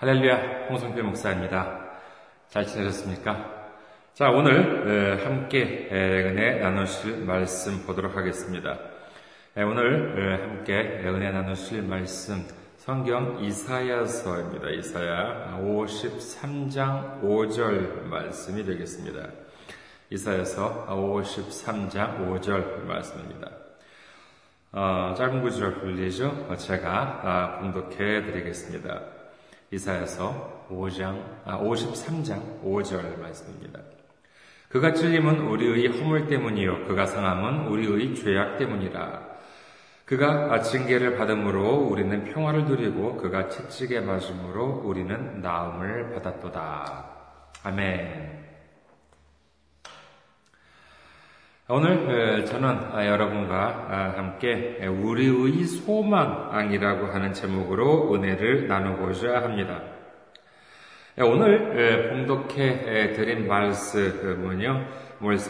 할렐루야, 홍성필 목사입니다. 잘 지내셨습니까? 자, 오늘 함께 은혜 나누실 말씀 보도록 하겠습니다. 오늘 함께 은혜 나누실 말씀 성경 이사야서입니다. 이사야 53장 5절 말씀이 되겠습니다. 이사야서 53장 5절 말씀입니다. 어, 짧은 구절 불리죠? 제가 공독해 드리겠습니다. 이사야서 5장, 아, 53장 5절 말씀입니다. 그가 찔림은 우리의 허물 때문이요. 그가 상함은 우리의 죄악 때문이라. 그가 징계를 받음으로 우리는 평화를 누리고 그가 채찍에 맞음으로 우리는 나음을 받았도다. 아멘. 오늘 저는 여러분과 함께 우리의 소망이라고 하는 제목으로 은혜를 나누고자 합니다. 오늘 봉독해 드린 말씀은요,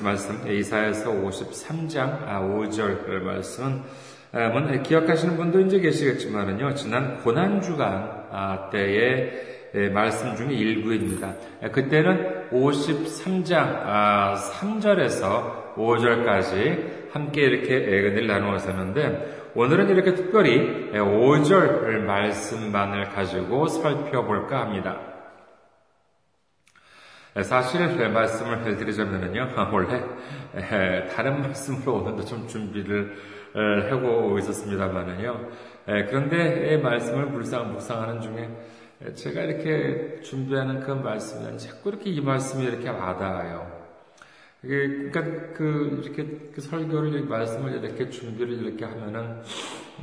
말씀 이사야서 53장 5절 말씀은 기억하시는 분도 이제 계시겠지만은요, 지난 고난 주간 아, 때에 말씀 중에 일부입니다. 그때는 53장 3절에서 5절까지 함께 이렇게 은혜를 나누었었는데 오늘은 이렇게 특별히 5절 말씀만을 가지고 살펴볼까 합니다. 사실 말씀을 해드리자면요, 원래 다른 말씀으로 오늘도 좀 준비를 하고 있었습니다만은요. 그런데 이 말씀을 묵상, 묵상하는 중에 제가 이렇게 준비하는 그 말씀은 자꾸 이렇게 이 말씀이 이렇게 와닿아요. 그러니까 그 이렇게 그 설교를 말씀을 이렇게 준비를 이렇게 하면은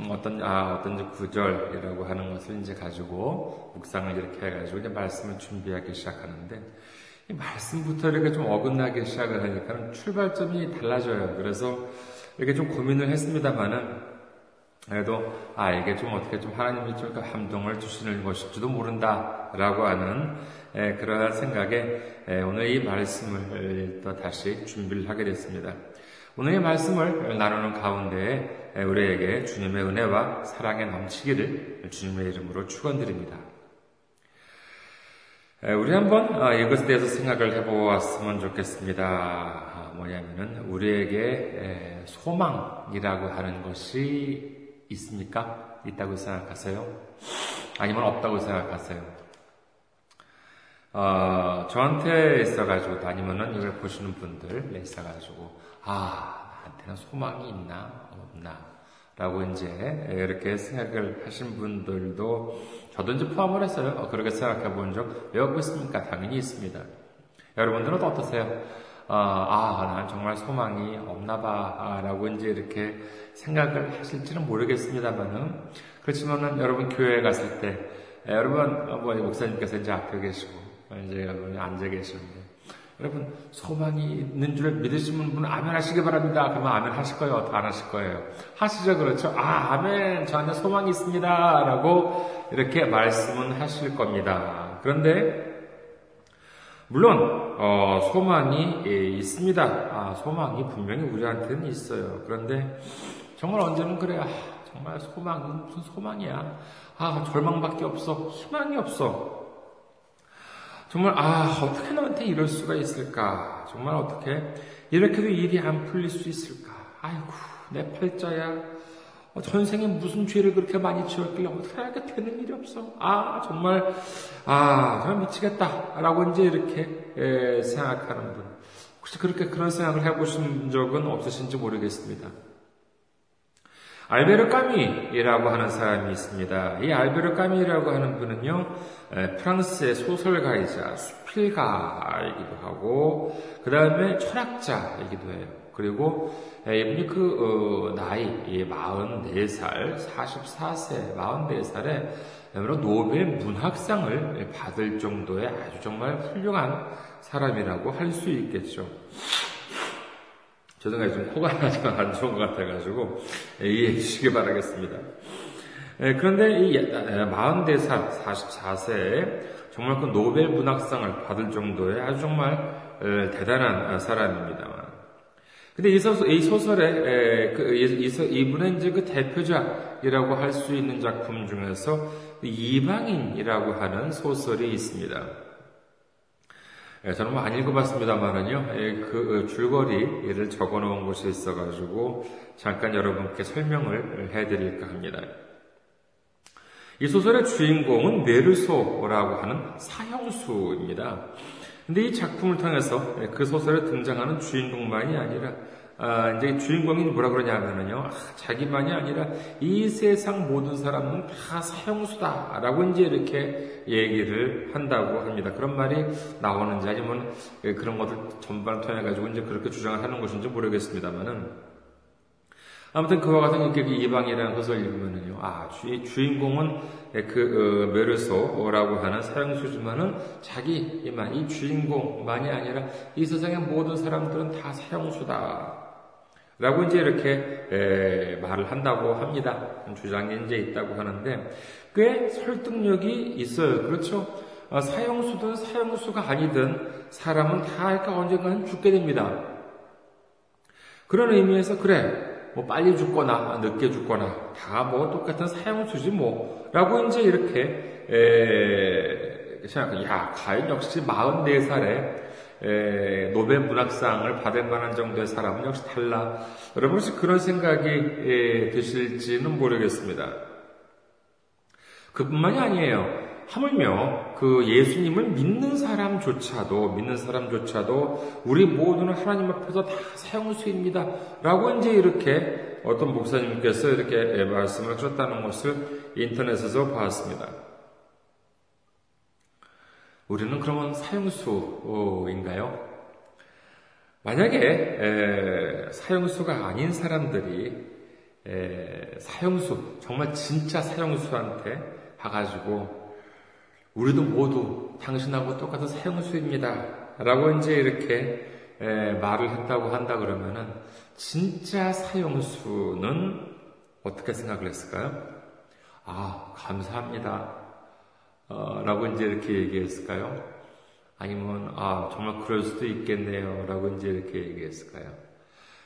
어떤 아 어떤 구절이라고 하는 것을 이제 가지고 묵상을 이렇게 해가지고 이제 말씀을 준비하기 시작하는데 이 말씀부터 이렇게 좀 어긋나기 시작을 하니까 출발점이 달라져요. 그래서 이렇게 좀 고민을 했습니다만은 그래도 아 이게 좀 어떻게 좀 하나님이 좀 감동을 주시는 것일지도 모른다라고 하는 에, 그러한 생각에 에, 오늘 이 말씀을 또 다시 준비를 하게 됐습니다. 오늘 이 말씀을 나누는 가운데 에, 우리에게 주님의 은혜와 사랑에 넘치기를 주님의 이름으로 축원드립니다. 우리 한번 아, 이것에 대해서 생각을 해보았으면 좋겠습니다. 아, 뭐냐면은 우리에게 소망이라고 하는 것이 있습니까? 있다고 생각하세요? 아니면 없다고 생각하세요? 어, 저한테 있어가지고 아니면은 이걸 보시는 분들 있어가지고 아 나한테는 소망이 있나 없나 라고 이제 이렇게 생각을 하신 분들도 저도 이제 포함을 했어요. 어, 그렇게 생각해 본 적 왜 없겠습니까? 당연히 있습니다. 여러분들은 어떠세요? 어, 아, 난 정말 소망이 없나 봐, 라고 이제 이렇게 생각을 하실지는 모르겠습니다만은, 그렇지만은 여러분 교회에 갔을 때, 여러분, 뭐, 목사님께서 이제 앞에 계시고, 이제 여러분이 앉아 계시는데 여러분 소망이 있는 줄 믿으시는 분은 아멘 하시기 바랍니다. 그러면 아멘 하실 거예요? 안 하실 거예요? 하시죠 그렇죠? 아 아멘 저한테 소망이 있습니다. 라고 이렇게 말씀은 하실 겁니다. 그런데 물론 어, 소망이 예, 있습니다. 아, 소망이 분명히 우리한테는 있어요. 그런데 정말 언제는 그래 아, 정말 소망은 무슨 소망이야? 아 절망밖에 없어 희망이 없어. 정말 아 어떻게 나한테 이럴 수가 있을까? 정말 어떻게 이렇게도 일이 안 풀릴 수 있을까? 아이고 내 팔자야. 어, 전생에 무슨 죄를 그렇게 많이 지었길래 어떻게 이렇게 되는 일이 없어? 아 정말 아 정말 미치겠다라고 이제 이렇게 에, 생각하는 분 혹시 그렇게 그런 생각을 해보신 적은 없으신지 모르겠습니다. 알베르 까미라고 하는 사람이 있습니다. 이 알베르 까미라고 하는 분은요, 프랑스의 소설가이자 수필가이기도 하고, 그 다음에 철학자이기도 해요. 그리고 이분이 그 어, 나이 44살, 44세, 44살에 노벨 문학상을 받을 정도의 아주 정말 훌륭한 사람이라고 할 수 있겠죠. 죄송해요. 좀 코가 안 좋은 것 같아가지고 이해해 주시기 바라겠습니다. 그런데 이 44살, 44세에 정말 그 노벨 문학상을 받을 정도의 아주 정말 대단한 사람입니다만 근데 이 소설, 이 소설에, 그, 이분은 이제 그 대표작이라고 할 수 있는 작품 중에서 이방인이라고 하는 소설이 있습니다. 저는 뭐 안 읽어봤습니다만은요, 그 줄거리를 적어 놓은 곳이 있어가지고 잠깐 여러분께 설명을 해드릴까 합니다. 이 소설의 주인공은 메르소라고 하는 사형수입니다. 근데 이 작품을 통해서 그 소설에 등장하는 주인공만이 아니라 아, 이제 주인공이 뭐라 그러냐면요. 아, 자기만이 아니라 이 세상 모든 사람은 다 사형수다 라고 이제 이렇게 얘기를 한다고 합니다. 그런 말이 나오는지 아니면 그런 것들 전반을 통해 가지고 이제 그렇게 주장을 하는 것인지 모르겠습니다만은 아무튼 그와 같은 이렇게 이방이라는 것을 읽으면은요, 아, 주, 주인공은 그, 어, 메르소라고 하는 사형수지만은 자기만, 이 주인공만이 아니라 이 세상의 모든 사람들은 다 사형수다. 라고 이제 이렇게 에, 말을 한다고 합니다. 주장이 이제 있다고 하는데 꽤 설득력이 있어요. 그렇죠? 어, 사형수든 사형수가 아니든 사람은 다 언젠가는 죽게 됩니다. 그런 의미에서 그래 뭐 빨리 죽거나 늦게 죽거나 다 뭐 똑같은 사형수지 뭐라고 이제 이렇게 에, 생각. 야 과연 역시 44살에 에, 노벨 문학상을 받을 만한 정도의 사람은 역시 달라. 여러분 혹시 그런 생각이 에, 드실지는 모르겠습니다. 그뿐만이 아니에요. 하물며 그 예수님을 믿는 사람조차도 믿는 사람조차도 우리 모두는 하나님 앞에서 다 사형수입니다. 라고 이제 이렇게 어떤 목사님께서 이렇게 말씀을 하셨다는 것을 인터넷에서 봤습니다. 우리는 그러면 사형수인가요? 만약에 사형수가 아닌 사람들이 사형수 정말 진짜 사형수한테 가가지고 우리도 모두 당신하고 똑같은 사형수입니다. 라고 이제 이렇게 말을 했다고 한다 그러면은 진짜 사형수는 어떻게 생각을 했을까요? 아, 감사합니다. 어, 라고 이제 이렇게 얘기했을까요? 아니면, 아, 정말 그럴 수도 있겠네요. 라고 이제 이렇게 얘기했을까요?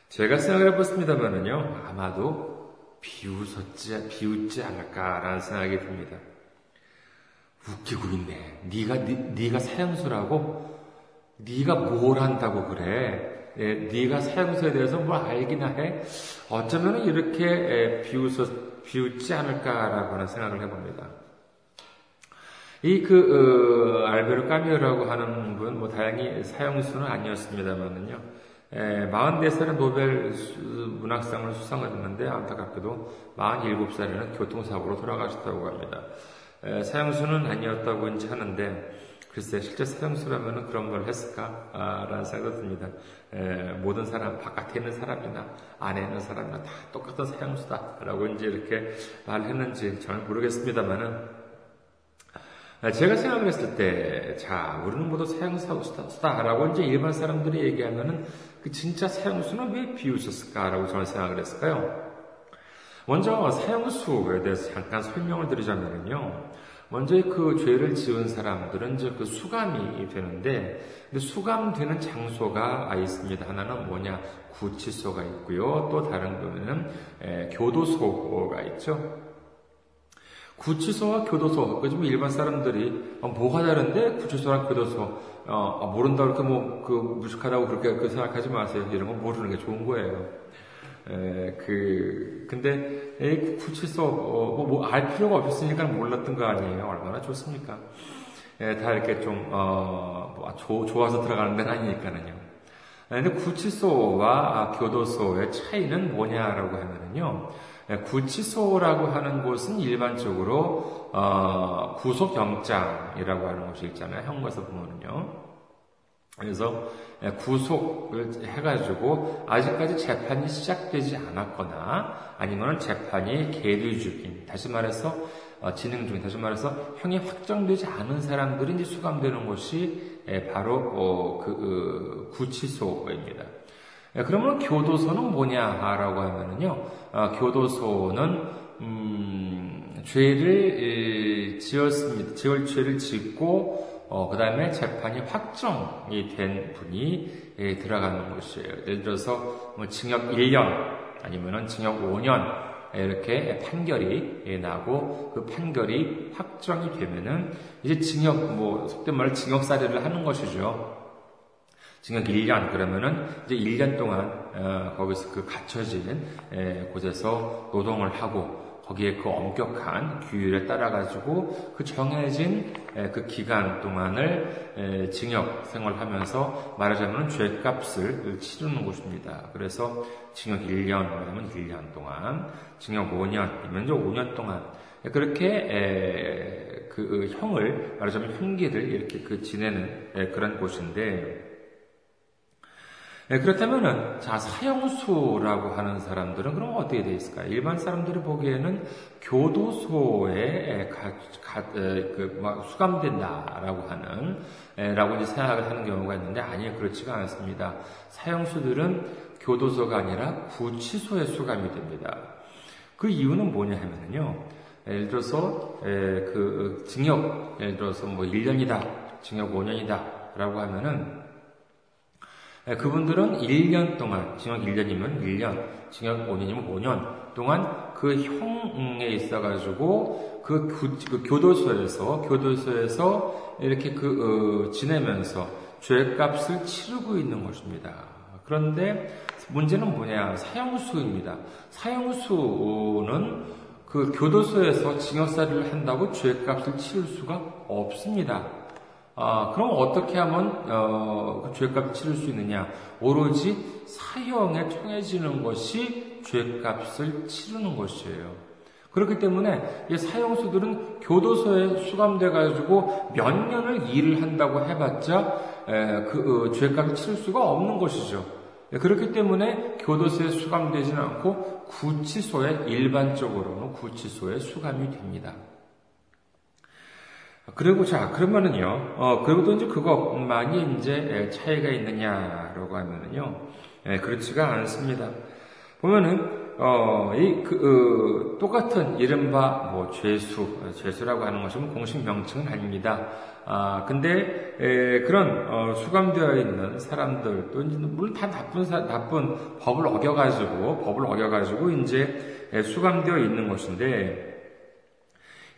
제가 생각을 해봤습니다만은요, 아마도 비웃었지, 비웃지 않을까라는 생각이 듭니다. 웃기고 있네. 네가 네, 가 사형수라고? 네가 뭘 한다고 그래? 예, 네가 사형수에 대해서 뭘 알기나 해? 어쩌면 이렇게 예, 비웃어 비웃지 않을까라고 하는 생각을 해봅니다. 이그 어, 알베르 까미오라고 하는 분, 뭐 다행히 사형수는 아니었습니다만은요. 에, 44살에 노벨 문학상을 수상을 했는데 안타깝게도 47살에는 교통사고로 돌아가셨다고 합니다. 사형수는 아니었다고 이제 하는데 글쎄 실제 사형수라면 그런 걸 했을까라는 생각이 듭니다. 에, 모든 사람 바깥에 있는 사람이나 안에 있는 사람이나 다 똑같은 사형수다라고 이제 이렇게 말했는지 잘 모르겠습니다만은 제가 생각을 했을 때, 자, 우리는 모두 사형수다라고 이제 일반 사람들이 얘기하면은 그 진짜 사형수는 왜 비웃었을까라고 저는 생각을 했을까요? 먼저 사형수에 대해서 잠깐 설명을 드리자면요. 먼저 그 죄를 지은 사람들은 이제 그 수감이 되는데, 수감되는 장소가 있습니다. 하나는 뭐냐, 구치소가 있고요. 또 다른 거는 교도소가 있죠. 구치소와 교도소, 그좀 일반 사람들이 어, 뭐가 다른데 구치소랑 교도소 어, 아, 모른다 그렇게 뭐 그 무식하다고 그렇게 그 생각하지 마세요. 이런 거 모르는 게 좋은 거예요. 에, 그, 근데, 에이, 구치소, 어, 뭐, 뭐, 알 필요가 없었으니까 몰랐던 거 아니에요. 얼마나 좋습니까? 에, 다 이렇게 좀, 어, 뭐, 조, 좋아서 들어가는 데는 아니니까는요. 근데 구치소와 교도소의 차이는 뭐냐라고 하면은요, 구치소라고 하는 곳은 일반적으로, 어, 구속영장이라고 하는 곳이 있잖아요. 형과서 보면은요. 그래서 구속을 해가지고 아직까지 재판이 시작되지 않았거나 아니면 재판이 계류 중인 다시 말해서 어, 진행 중인 다시 말해서 형이 확정되지 않은 사람들이 이제 수감되는 곳이 바로 어, 그 구치소입니다. 그러면 교도소는 뭐냐라고 하면은요, 어, 교도소는 음, 죄를 지었습니다. 지을 죄를 짓고 어, 그 다음에 재판이 확정이 된 분이 예, 들어가는 것이에요. 예를 들어서 뭐 징역 1년 아니면은 징역 5년 이렇게 판결이 예, 나고 그 판결이 확정이 되면은 이제 징역 뭐 속된 말로 징역 살이를 하는 것이죠. 징역 1년 그러면은 이제 1년 동안 어, 거기서 그 갇혀진 에, 곳에서 노동을 하고 거기에 그 엄격한 규율에 따라 가지고 그 정해진 에, 그 기간 동안을 에, 징역 생활하면서 말하자면 죄값을 치르는 곳입니다. 그래서 징역 1년이면 1년 동안, 징역 5년이면 5년 동안 그렇게 에, 그 형을 말하자면 형기를 이렇게 그 지내는 에, 그런 곳인데 네, 그렇다면은 자 사형수라고 하는 사람들은 그럼 어떻게 되어 있을까요? 일반 사람들이 보기에는 교도소에 가, 가, 그, 수감된다라고 하는 라고 이제 생각을 하는 경우가 있는데 아니요 그렇지가 않습니다. 사형수들은 교도소가 아니라 구치소에 수감이 됩니다. 그 이유는 뭐냐 하면요. 예를 들어서 그 징역 예를 들어서 뭐 1년이다, 징역 5년이다 라고 하면은 예, 그분들은 1년 동안, 징역 1년이면 1년, 징역 5년이면 5년 동안 그 형에 있어가지고 그, 그, 그 교도소에서, 교도소에서 이렇게 그, 어, 지내면서 죄값을 치르고 있는 것입니다. 그런데 문제는 뭐냐? 사형수입니다. 사형수는 그 교도소에서 징역살이를 한다고 죄값을 치를 수가 없습니다. 아, 그럼 어떻게 하면 어, 그 죄값을 치를 수 있느냐? 오로지 사형에 청해지는 것이 죄값을 치르는 것이에요. 그렇기 때문에 이 사형수들은 교도소에 수감돼 가지고 몇 년을 일을 한다고 해봤자 에, 그 어, 죄값을 치를 수가 없는 것이죠. 예, 그렇기 때문에 교도소에 수감되지는 않고 구치소에 일반적으로는 구치소에 수감이 됩니다. 그리고 자 그러면은요, 어 그리고 또 이제 그것만이 이제 차이가 있느냐라고 하면은요, 예, 그렇지가 않습니다. 보면은 어 이 그 어, 똑같은 이른바 뭐 죄수, 죄수라고 하는 것은 공식 명칭은 아닙니다. 아 근데 에, 그런 어, 수감되어 있는 사람들도 이제 물론 다 나쁜 사, 나쁜 법을 어겨가지고 법을 어겨가지고 이제 수감되어 있는 것인데.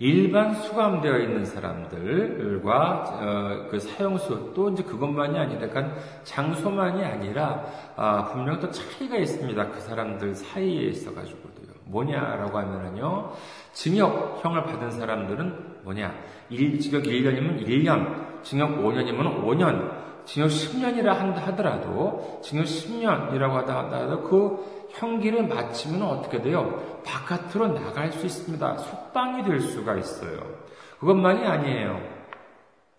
일반 수감되어 있는 사람들과 어, 그 사형수 또 이제 그것만이 아니라 그러니까 장소만이 아니라 아, 분명 또 차이가 있습니다. 그 사람들 사이에 있어 가지고도요. 뭐냐라고 하면은요. 징역형을 받은 사람들은 뭐냐? 일, 징역 1년이면 1년, 징역 5년이면 5년, 징역 10년이라 한다 하더라도 징역 10년이라고 하다 하더라도 그 형기를 마치면 어떻게 돼요? 바깥으로 나갈 수 있습니다. 속방이 될 수가 있어요. 그것만이 아니에요.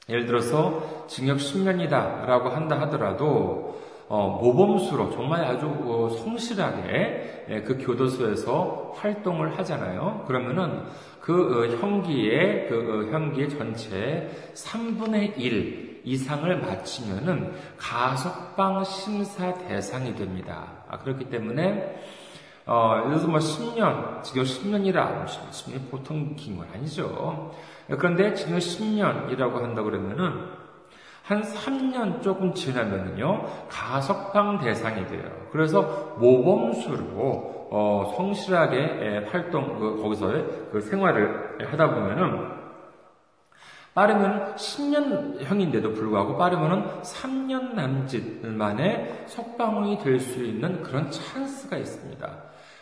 예를 들어서 징역 10년이다 라고 한다 하더라도 어, 모범수로 정말 아주 어, 성실하게 예, 그 교도소에서 활동을 하잖아요. 그러면은 그 어, 형기의 그 어, 형기의 전체 3분의 1 이상을 마치면은 가석방 심사 대상이 됩니다. 아, 그렇기 때문에 어, 예를 들어서 뭐 10년, 지금 10년이라 10년이 보통 긴 건 아니죠. 그런데 지금 10년이라고 한다고 그러면은 한 3년 조금 지나면은요 가석방 대상이 돼요. 그래서 모범수로 어, 성실하게 활동 그, 거기서의 그 생활을 하다 보면은 빠르면 10년형인데도 불구하고 빠르면 3년 남짓 만에 석방이 될 수 있는 그런 찬스가 있습니다.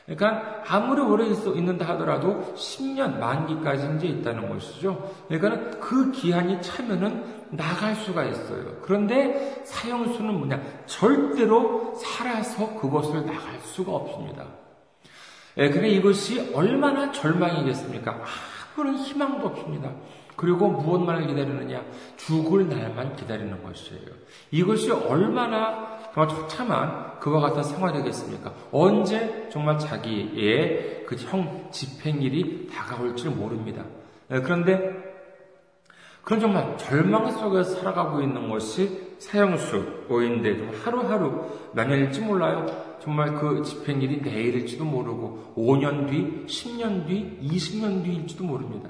그러니까 아무리 오래 있는다 하더라도 10년 만기까지 이제 있다는 것이죠. 그러니까 그 기한이 차면은 나갈 수가 있어요. 그런데 사형수는 뭐냐? 절대로 살아서 그것을 나갈 수가 없습니다. 예, 근데 이것이 얼마나 절망이겠습니까? 아무런 희망도 없습니다. 그리고 무엇만을 기다리느냐? 죽을 날만 기다리는 것이에요. 이것이 얼마나 정말 처참한 그와 같은 생활이겠습니까? 언제 정말 자기의 그 형 집행일이 다가올지 모릅니다. 네, 그런데 그런 정말 절망 속에서 살아가고 있는 것이 사형수인데도 하루하루 몇 년일지 몰라요. 정말 그 집행일이 내일일지도 모르고 5년 뒤, 10년 뒤, 20년 뒤일지도 모릅니다.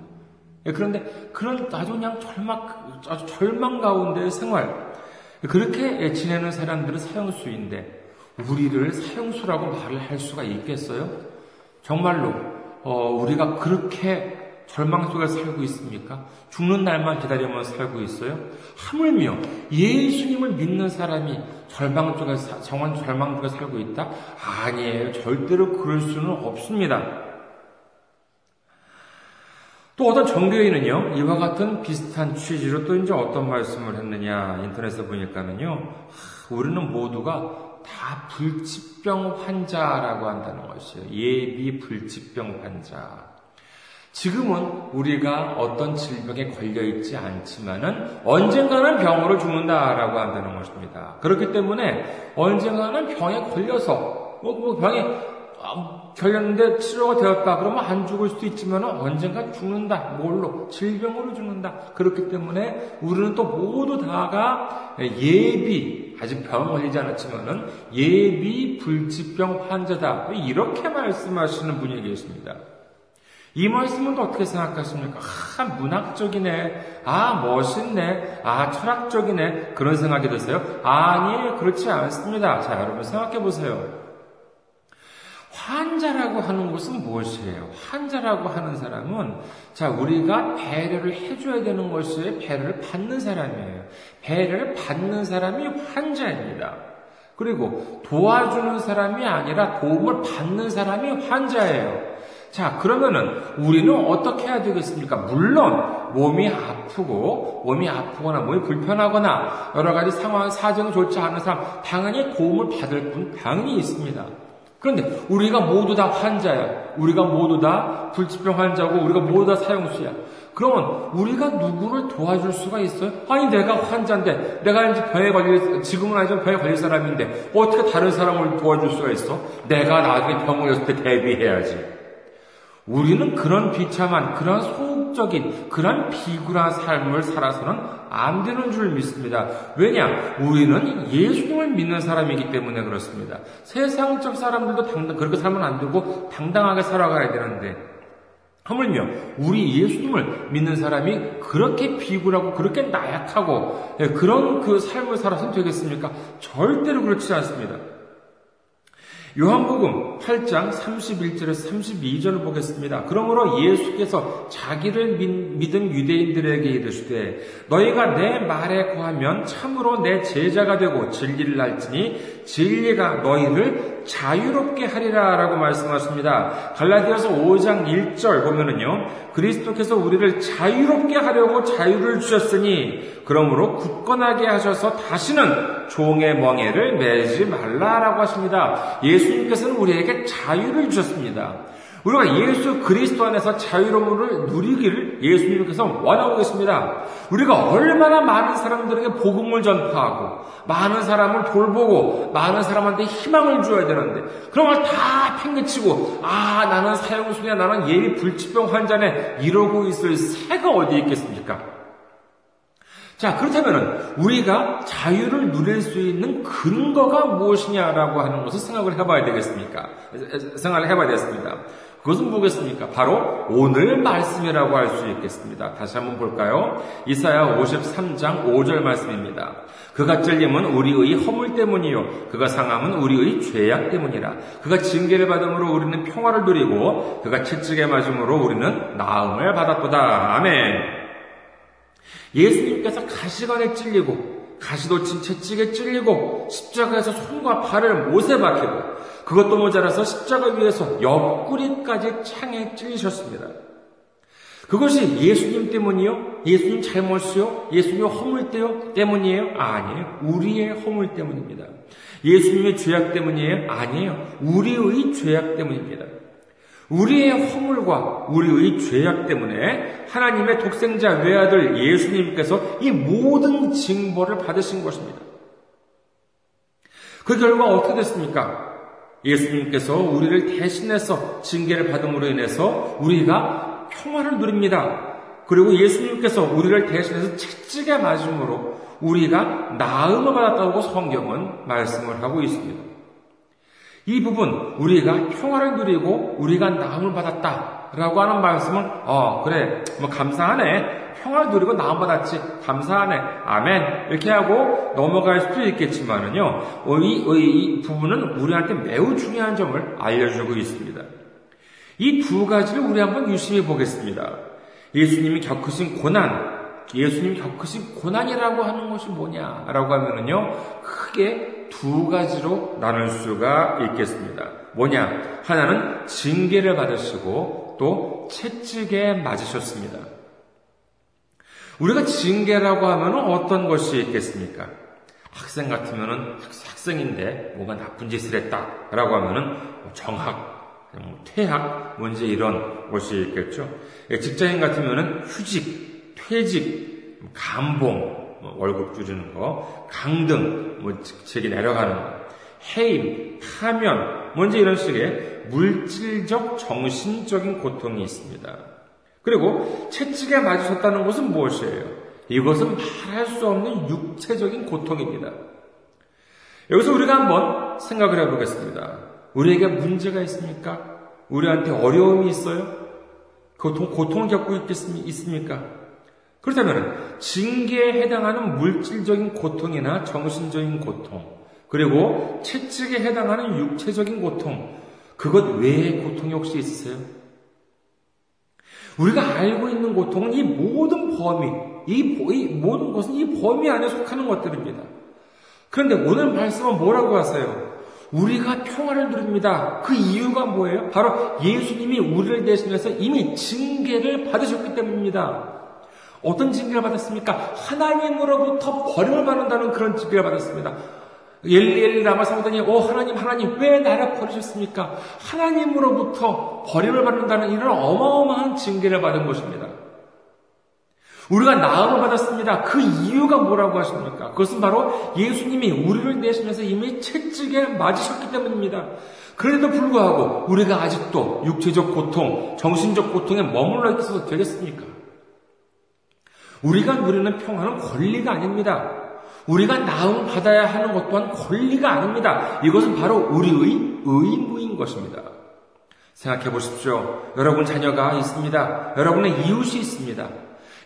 예, 그런데 그런 아주 그냥 절망, 아주 절망 가운데의 생활, 그렇게 지내는 사람들은 사형수인데, 우리를 사형수라고 말을 할 수가 있겠어요? 정말로, 어, 우리가 그렇게 절망 속에 살고 있습니까? 죽는 날만 기다리며 살고 있어요? 하물며 예수님을 믿는 사람이 절망 속에, 정말 절망 속에 살고 있다? 아니에요. 절대로 그럴 수는 없습니다. 또 어떤 정교인은요, 이와 같은 비슷한 취지로 또 이제 어떤 말씀을 했느냐, 인터넷에 보니까는요, 우리는 모두가 다 불치병 환자라고 한다는 것이에요. 예비 불치병 환자. 지금은 우리가 어떤 질병에 걸려 있지 않지만은 언젠가는 병으로 죽는다라고 한다는 것입니다. 그렇기 때문에 언젠가는 병에 걸려서 뭐, 뭐 병에 아, 걸렸는데 치료가 되었다 그러면 안 죽을 수도 있지만 언젠가 죽는다. 뭘로? 질병으로 죽는다. 그렇기 때문에 우리는 또 모두 다가 예비, 아직 병 걸리지 않았지만은 예비 불치병 환자다. 이렇게 말씀하시는 분이 계십니다. 이 말씀은 또 어떻게 생각하십니까? 아, 문학적이네. 아, 멋있네. 아, 철학적이네. 그런 생각이 드세요? 아니, 그렇지 않습니다. 자, 여러분 생각해 보세요. 환자라고 하는 것은 무엇이에요? 환자라고 하는 사람은 자 우리가 배려를 해줘야 되는 것이 배려를 받는 사람이에요. 배려를 받는 사람이 환자입니다. 그리고 도와주는 사람이 아니라 도움을 받는 사람이 환자예요. 자, 그러면은 우리는 어떻게 해야 되겠습니까? 물론 몸이 아프고 몸이 아프거나 몸이 불편하거나 여러 가지 상황 사정이 좋지 않은 사람 당연히 도움을 받을 분 당연히 있습니다. 그런데 우리가 모두 다 환자야. 우리가 모두 다 불치병 환자고 우리가 모두 다 사형수야. 그러면 우리가 누구를 도와줄 수가 있어요? 아니 내가 환자인데 내가 이제 병에 걸릴 지금은 아니지만 병에 걸릴 사람인데 어떻게 다른 사람을 도와줄 수가 있어? 내가 나중에 병 걸렸을 때 대비해야지. 우리는 그런 비참한, 그런 소극적인, 그런 비굴한 삶을 살아서는 안 되는 줄 믿습니다. 왜냐? 우리는 예수님을 믿는 사람이기 때문에 그렇습니다. 세상적 사람들도 당당, 그렇게 살면 안 되고 당당하게 살아가야 되는데, 하물며 우리 예수님을 믿는 사람이 그렇게 비굴하고 그렇게 나약하고 예, 그런 그 삶을 살아서는 되겠습니까? 절대로 그렇지 않습니다. 요한복음 8장 31절에서 32절을 보겠습니다. 그러므로 예수께서 자기를 믿은 유대인들에게 이르시되 너희가 내 말에 거하면 참으로 내 제자가 되고 진리를 알지니 진리가 너희를 자유롭게 하리라 라고 말씀하십니다. 갈라디아서 5장 1절 보면은요. 그리스도께서 우리를 자유롭게 하려고 자유를 주셨으니 그러므로 굳건하게 하셔서 다시는 종의 멍에를 매지 말라라고 하십니다. 예수님께서는 우리에게 자유를 주셨습니다. 우리가 예수 그리스도 안에서 자유로움을 누리기를 예수님께서 원하고 계십니다. 우리가 얼마나 많은 사람들에게 복음을 전파하고 많은 사람을 돌보고 많은 사람한테 희망을 줘야 되는데 그런 걸 다 팽개치고 아 나는 사형수냐 나는 예비 불치병 환자네 이러고 있을 새가 어디 있겠습니까? 자, 그렇다면 우리가 자유를 누릴 수 있는 근거가 무엇이냐라고 하는 것을 생각을 해봐야 되겠습니까? 생각을 해봐야 되겠습니다. 그것은 뭐겠습니까? 바로 오늘 말씀이라고 할 수 있겠습니다. 다시 한번 볼까요? 이사야 53장 5절 말씀입니다. 그가 찔림은 우리의 허물 때문이요. 그가 상함은 우리의 죄악 때문이라. 그가 징계를 받음으로 우리는 평화를 누리고 그가 채찍에 맞음으로 우리는 나음을 받았도다. 아멘. 예수님께서 가시관에 찔리고 가시도 친 채찍에 찔리고 십자가에서 손과 발을 못에 박히고 그것도 모자라서 십자가 위에서 옆구리까지 창에 찔리셨습니다. 그것이 예수님 때문이요? 예수님 잘못이요? 예수님 허물 때요? 때문이에요? 아니에요. 우리의 허물 때문입니다. 예수님의 죄악 때문이에요? 아니에요. 우리의 죄악 때문입니다. 우리의 허물과 우리의 죄악 때문에 하나님의 독생자 외아들 예수님께서 이 모든 징벌을 받으신 것입니다. 그 결과 어떻게 됐습니까? 예수님께서 우리를 대신해서 징계를 받음으로 인해서 우리가 평화를 누립니다. 그리고 예수님께서 우리를 대신해서 채찍에 맞음으로 우리가 나음을 받았다고 성경은 말씀을 하고 있습니다. 이 부분 우리가 평화를 누리고 우리가 나음을 받았다. 라고 하는 말씀은, 어, 그래, 뭐, 감사하네. 평화를 누리고 나음 받았지. 감사하네. 아멘. 이렇게 하고 넘어갈 수도 있겠지만은요, 어, 이, 어, 이 부분은 우리한테 매우 중요한 점을 알려주고 있습니다. 이 두 가지를 우리 한번 유심히 보겠습니다. 예수님이 겪으신 고난, 예수님이 겪으신 고난이라고 하는 것이 뭐냐라고 하면은요, 크게 두 가지로 나눌 수가 있겠습니다. 뭐냐? 하나는 징계를 받으시고 또 채찍에 맞으셨습니다. 우리가 징계라고 하면 어떤 것이 있겠습니까? 학생 같으면은 학생인데 뭔가 나쁜 짓을 했다라고 하면은 뭐 정학, 뭐 퇴학, 뭔지 이런 것이 있겠죠. 예, 직장인 같으면은 휴직, 퇴직, 감봉, 뭐 월급 줄이는 거, 강등, 뭐 직책이 내려가는 거, 해임, 파면, 뭔지 이런 식의 물질적, 정신적인 고통이 있습니다. 그리고 채찍에 맞으셨다는 것은 무엇이에요? 이것은 말할 수 없는 육체적인 고통입니다. 여기서 우리가 한번 생각을 해보겠습니다. 우리에게 문제가 있습니까? 우리한테 어려움이 있어요? 고통, 고통을 겪고 있습니까? 그렇다면 징계에 해당하는 물질적인 고통이나 정신적인 고통, 그리고 채찍에 해당하는 육체적인 고통, 그것 외의 고통이 혹시 있으세요? 우리가 알고 있는 고통은 이 모든 범위, 이, 이 모든 것은 이 범위 안에 속하는 것들입니다. 그런데 오늘 말씀은 뭐라고 하세요? 우리가 평화를 누립니다. 그 이유가 뭐예요? 바로 예수님이 우리를 대신해서 이미 징계를 받으셨기 때문입니다. 어떤 징계를 받았습니까? 하나님으로부터 버림을 받는다는 그런 징계를 받았습니다. 엘리엘리 라마 사오더니 오 하나님 하나님 왜 나를 버리셨습니까? 하나님으로부터 버림을 받는다는 이런 어마어마한 징계를 받은 것입니다. 우리가 나음을 받았습니다. 그 이유가 뭐라고 하십니까? 그것은 바로 예수님이 우리를 내시면서 이미 채찍에 맞으셨기 때문입니다. 그런데도 불구하고 우리가 아직도 육체적 고통, 정신적 고통에 머물러 있어도 되겠습니까? 우리가 누리는 평화는 권리가 아닙니다. 우리가 나음 받아야 하는 것 또한 권리가 아닙니다. 이것은 바로 우리의 의무인 것입니다. 생각해 보십시오. 여러분 자녀가 있습니다. 여러분의 이웃이 있습니다.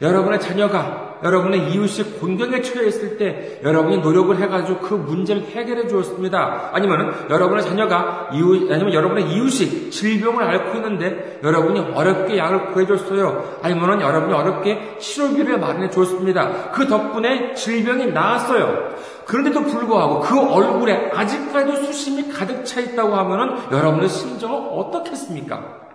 여러분의 자녀가 여러분의 이웃이 곤경에 처해 있을 때 여러분이 노력을 해가지고 그 문제를 해결해 주었습니다. 아니면 여러분의 자녀가 이웃 아니면 여러분의 이웃이 질병을 앓고 있는데 여러분이 어렵게 약을 구해줬어요. 아니면 여러분이 어렵게 치료비를 마련해 줬습니다. 그 덕분에 질병이 나았어요. 그런데도 불구하고 그 얼굴에 아직까지도 수심이 가득 차 있다고 하면은 여러분의 심정은 어떻겠습니까?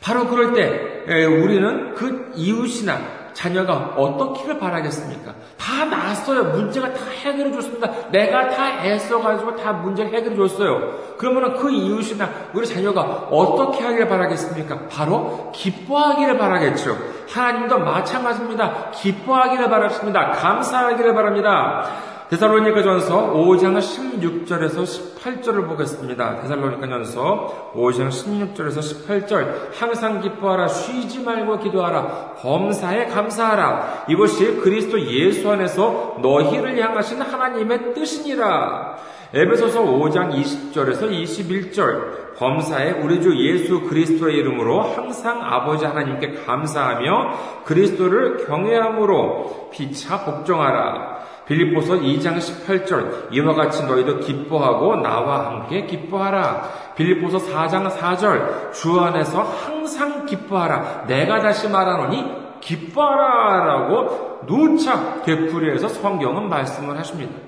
바로 그럴 때 우리는 그 이웃이나 자녀가 어떻기를 바라겠습니까? 다 나았어요. 문제가 다 해결해 줬습니다. 내가 다 애써가지고 다 문제를 해결해 줬어요. 그러면 그 이웃이나 우리 자녀가 어떻게 하기를 바라겠습니까? 바로 기뻐하기를 바라겠죠. 하나님도 마찬가지입니다. 기뻐하기를 바랍니다. 감사하기를 바랍니다. 데살로니가전서 5장 16절에서 18절을 보겠습니다. 데살로니가전서 5장 16절에서 18절 항상 기뻐하라 쉬지 말고 기도하라 범사에 감사하라 이것이 그리스도 예수 안에서 너희를 향하신 하나님의 뜻이니라. 에베소서 5장 20절에서 21절 범사에 우리 주 예수 그리스도의 이름으로 항상 아버지 하나님께 감사하며 그리스도를 경외함으로 피차 복종하라. 빌립보서 2장 18절 이와 같이 너희도 기뻐하고 나와 함께 기뻐하라. 빌립보서 4장 4절 주 안에서 항상 기뻐하라. 내가 다시 말하노니 기뻐하라라고 누차 되풀이해서 성경은 말씀을 하십니다.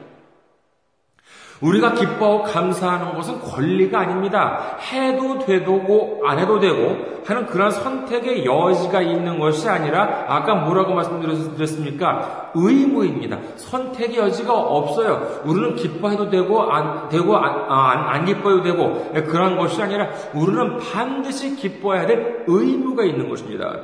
우리가 기뻐하고 감사하는 것은 권리가 아닙니다. 해도 되고 안 해도 되고 하는 그런 선택의 여지가 있는 것이 아니라 아까 뭐라고 말씀드렸습니까? 의무입니다. 선택의 여지가 없어요. 우리는 기뻐해도 되고 안 되고 안, 아, 안, 안 기뻐해도 되고 그런 것이 아니라 우리는 반드시 기뻐해야 될 의무가 있는 것입니다.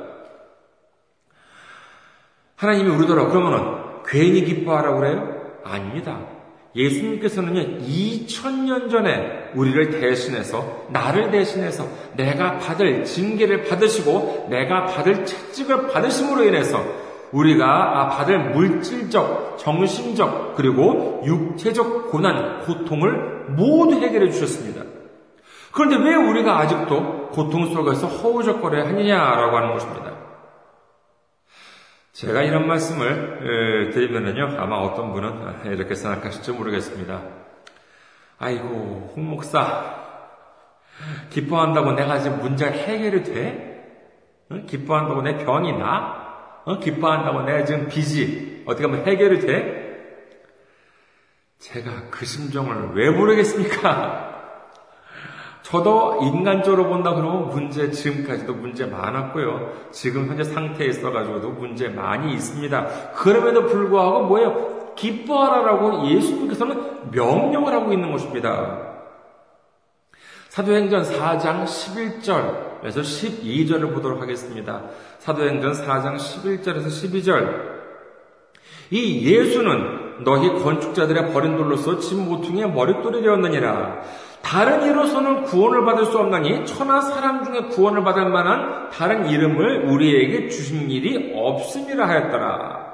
하나님이 우리더러 그러면은 괜히 기뻐하라고 그래요? 아닙니다. 예수님께서는요, 2000년 전에 우리를 대신해서, 나를 대신해서 내가 받을 징계를 받으시고 내가 받을 채찍을 받으심으로 인해서 우리가 아, 받을 물질적, 정신적, 그리고 육체적 고난, 고통을 모두 해결해 주셨습니다. 그런데 왜 우리가 아직도 고통 속에서 허우적거려야 하느냐라고 하는 것입니다. 제가 이런 말씀을 드리면요, 아마 어떤 분은 이렇게 생각하실지 모르겠습니다. 아이고, 홍 목사, 기뻐한다고 내가 지금 문제가 해결이 돼? 기뻐한다고 내 병이 나? 기뻐한다고 내가 지금 빚이 어떻게 하면 해결이 돼? 제가 그 심정을 왜 모르겠습니까? 저도 인간적으로 본다 그러면 문제 지금까지도 문제 많았고요. 지금 현재 상태에 있어가지고도 문제 많이 있습니다. 그럼에도 불구하고 뭐예요? 기뻐하라라고 예수님께서는 명령을 하고 있는 것입니다. 사도행전 4장 11절에서 12절을 보도록 하겠습니다. 사도행전 4장 11절에서 12절. 이 예수는 너희 건축자들의 버린 돌로서 집 모퉁이의 머릿돌이 되었느니라. 다른 이로서는 구원을 받을 수 없나니 천하 사람 중에 구원을 받을 만한 다른 이름을 우리에게 주신 일이 없음이라 하였더라.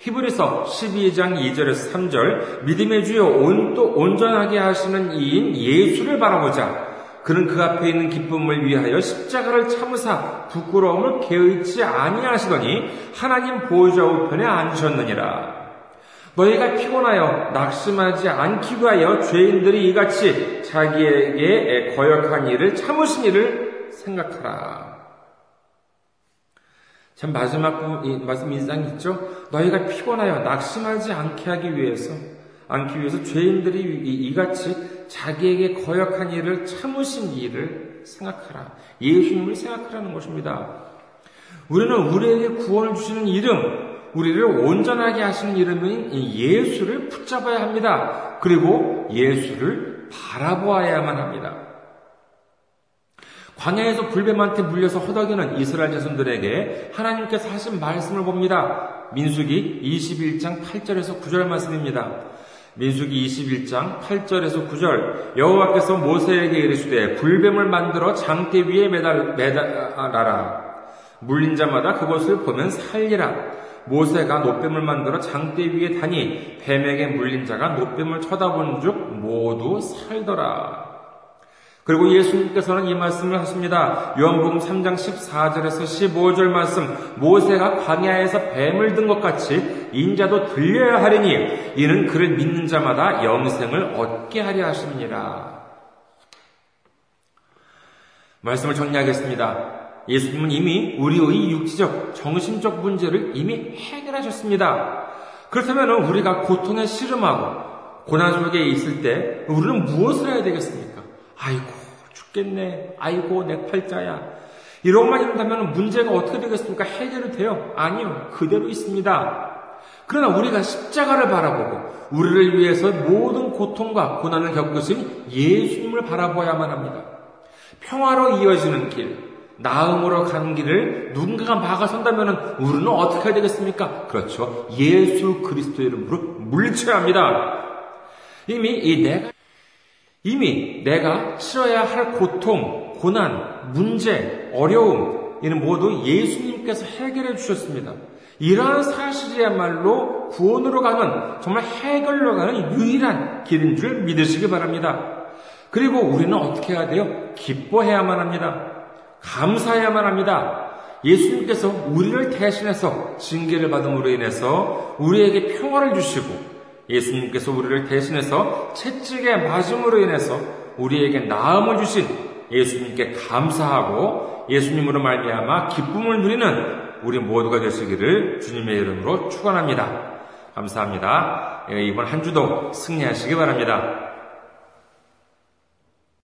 히브리서 12장 2절에서 3절 믿음의 주여 온 또 온전하게 하시는 이인 예수를 바라보자. 그는 그 앞에 있는 기쁨을 위하여 십자가를 참으사 부끄러움을 개의치 아니하시더니 하나님 보호자 우편에 앉으셨느니라. 너희가 피곤하여 낙심하지 않기 위하여 죄인들이 이같이 자기에게 거역한 일을 참으신 일을 생각하라. 참 마지막 말씀 인상 있죠? 너희가 피곤하여 낙심하지 않게 하기 위해서 않기 위해서 죄인들이 이같이 자기에게 거역한 일을 참으신 일을 생각하라. 예수님을 생각하라는 것입니다. 우리는 우리에게 구원을 주시는 이름, 우리를 온전하게 하시는 이름인 예수를 붙잡아야 합니다. 그리고 예수를 바라보아야만 합니다. 광야에서 불뱀한테 물려서 허덕이는 이스라엘 자손들에게 하나님께서 하신 말씀을 봅니다. 민수기 21장 8절에서 9절 말씀입니다. 민수기 21장 8절에서 9절 여호와께서 모세에게 이르시되 불뱀을 만들어 장대 위에 매달, 매달아라 물린 자마다 그것을 보면 살리라 모세가 노뱀을 만들어 장대 위에 다니 뱀에게 물린 자가 노뱀을 쳐다본 즉 모두 살더라. 그리고 예수님께서는 이 말씀을 하십니다. 요한복음 3장 14절에서 15절 말씀 모세가 광야에서 뱀을 든 것 같이 인자도 들려야 하리니 이는 그를 믿는 자마다 영생을 얻게 하려 하십니다. 말씀을 정리하겠습니다. 예수님은 이미 우리의 육지적, 정신적 문제를 이미 해결하셨습니다. 그렇다면 우리가 고통에 씨름하고 고난 속에 있을 때 우리는 무엇을 해야 되겠습니까? 아이고, 죽겠네. 아이고, 내 팔자야. 이런만 있다면 문제가 어떻게 되겠습니까? 해결이 돼요? 아니요. 그대로 있습니다. 그러나 우리가 십자가를 바라보고 우리를 위해서 모든 고통과 고난을 겪으신 예수님을 바라보아야만 합니다. 평화로 이어지는 길, 나음으로 가는 길을 누군가가 막아선다면 우리는 어떻게 해야 되겠습니까? 그렇죠. 예수 그리스도 이름으로 물리쳐야 합니다. 이미 이 내가 이미 내가 치러야 할 고통, 고난, 문제, 어려움 이는 모두 예수님께서 해결해 주셨습니다. 이러한 사실이야말로 구원으로 가는 정말 해결로 가는 유일한 길인 줄 믿으시기 바랍니다. 그리고 우리는 어떻게 해야 돼요? 기뻐해야만 합니다. 감사해야만 합니다. 예수님께서 우리를 대신해서 징계를 받음으로 인해서 우리에게 평화를 주시고 예수님께서 우리를 대신해서 채찍에 맞음으로 인해서 우리에게 나음을 주신 예수님께 감사하고 예수님으로 말미암아 기쁨을 누리는 우리 모두가 되시기를 주님의 이름으로 축원합니다. 감사합니다. 예, 이번 한 주도 승리하시기 바랍니다.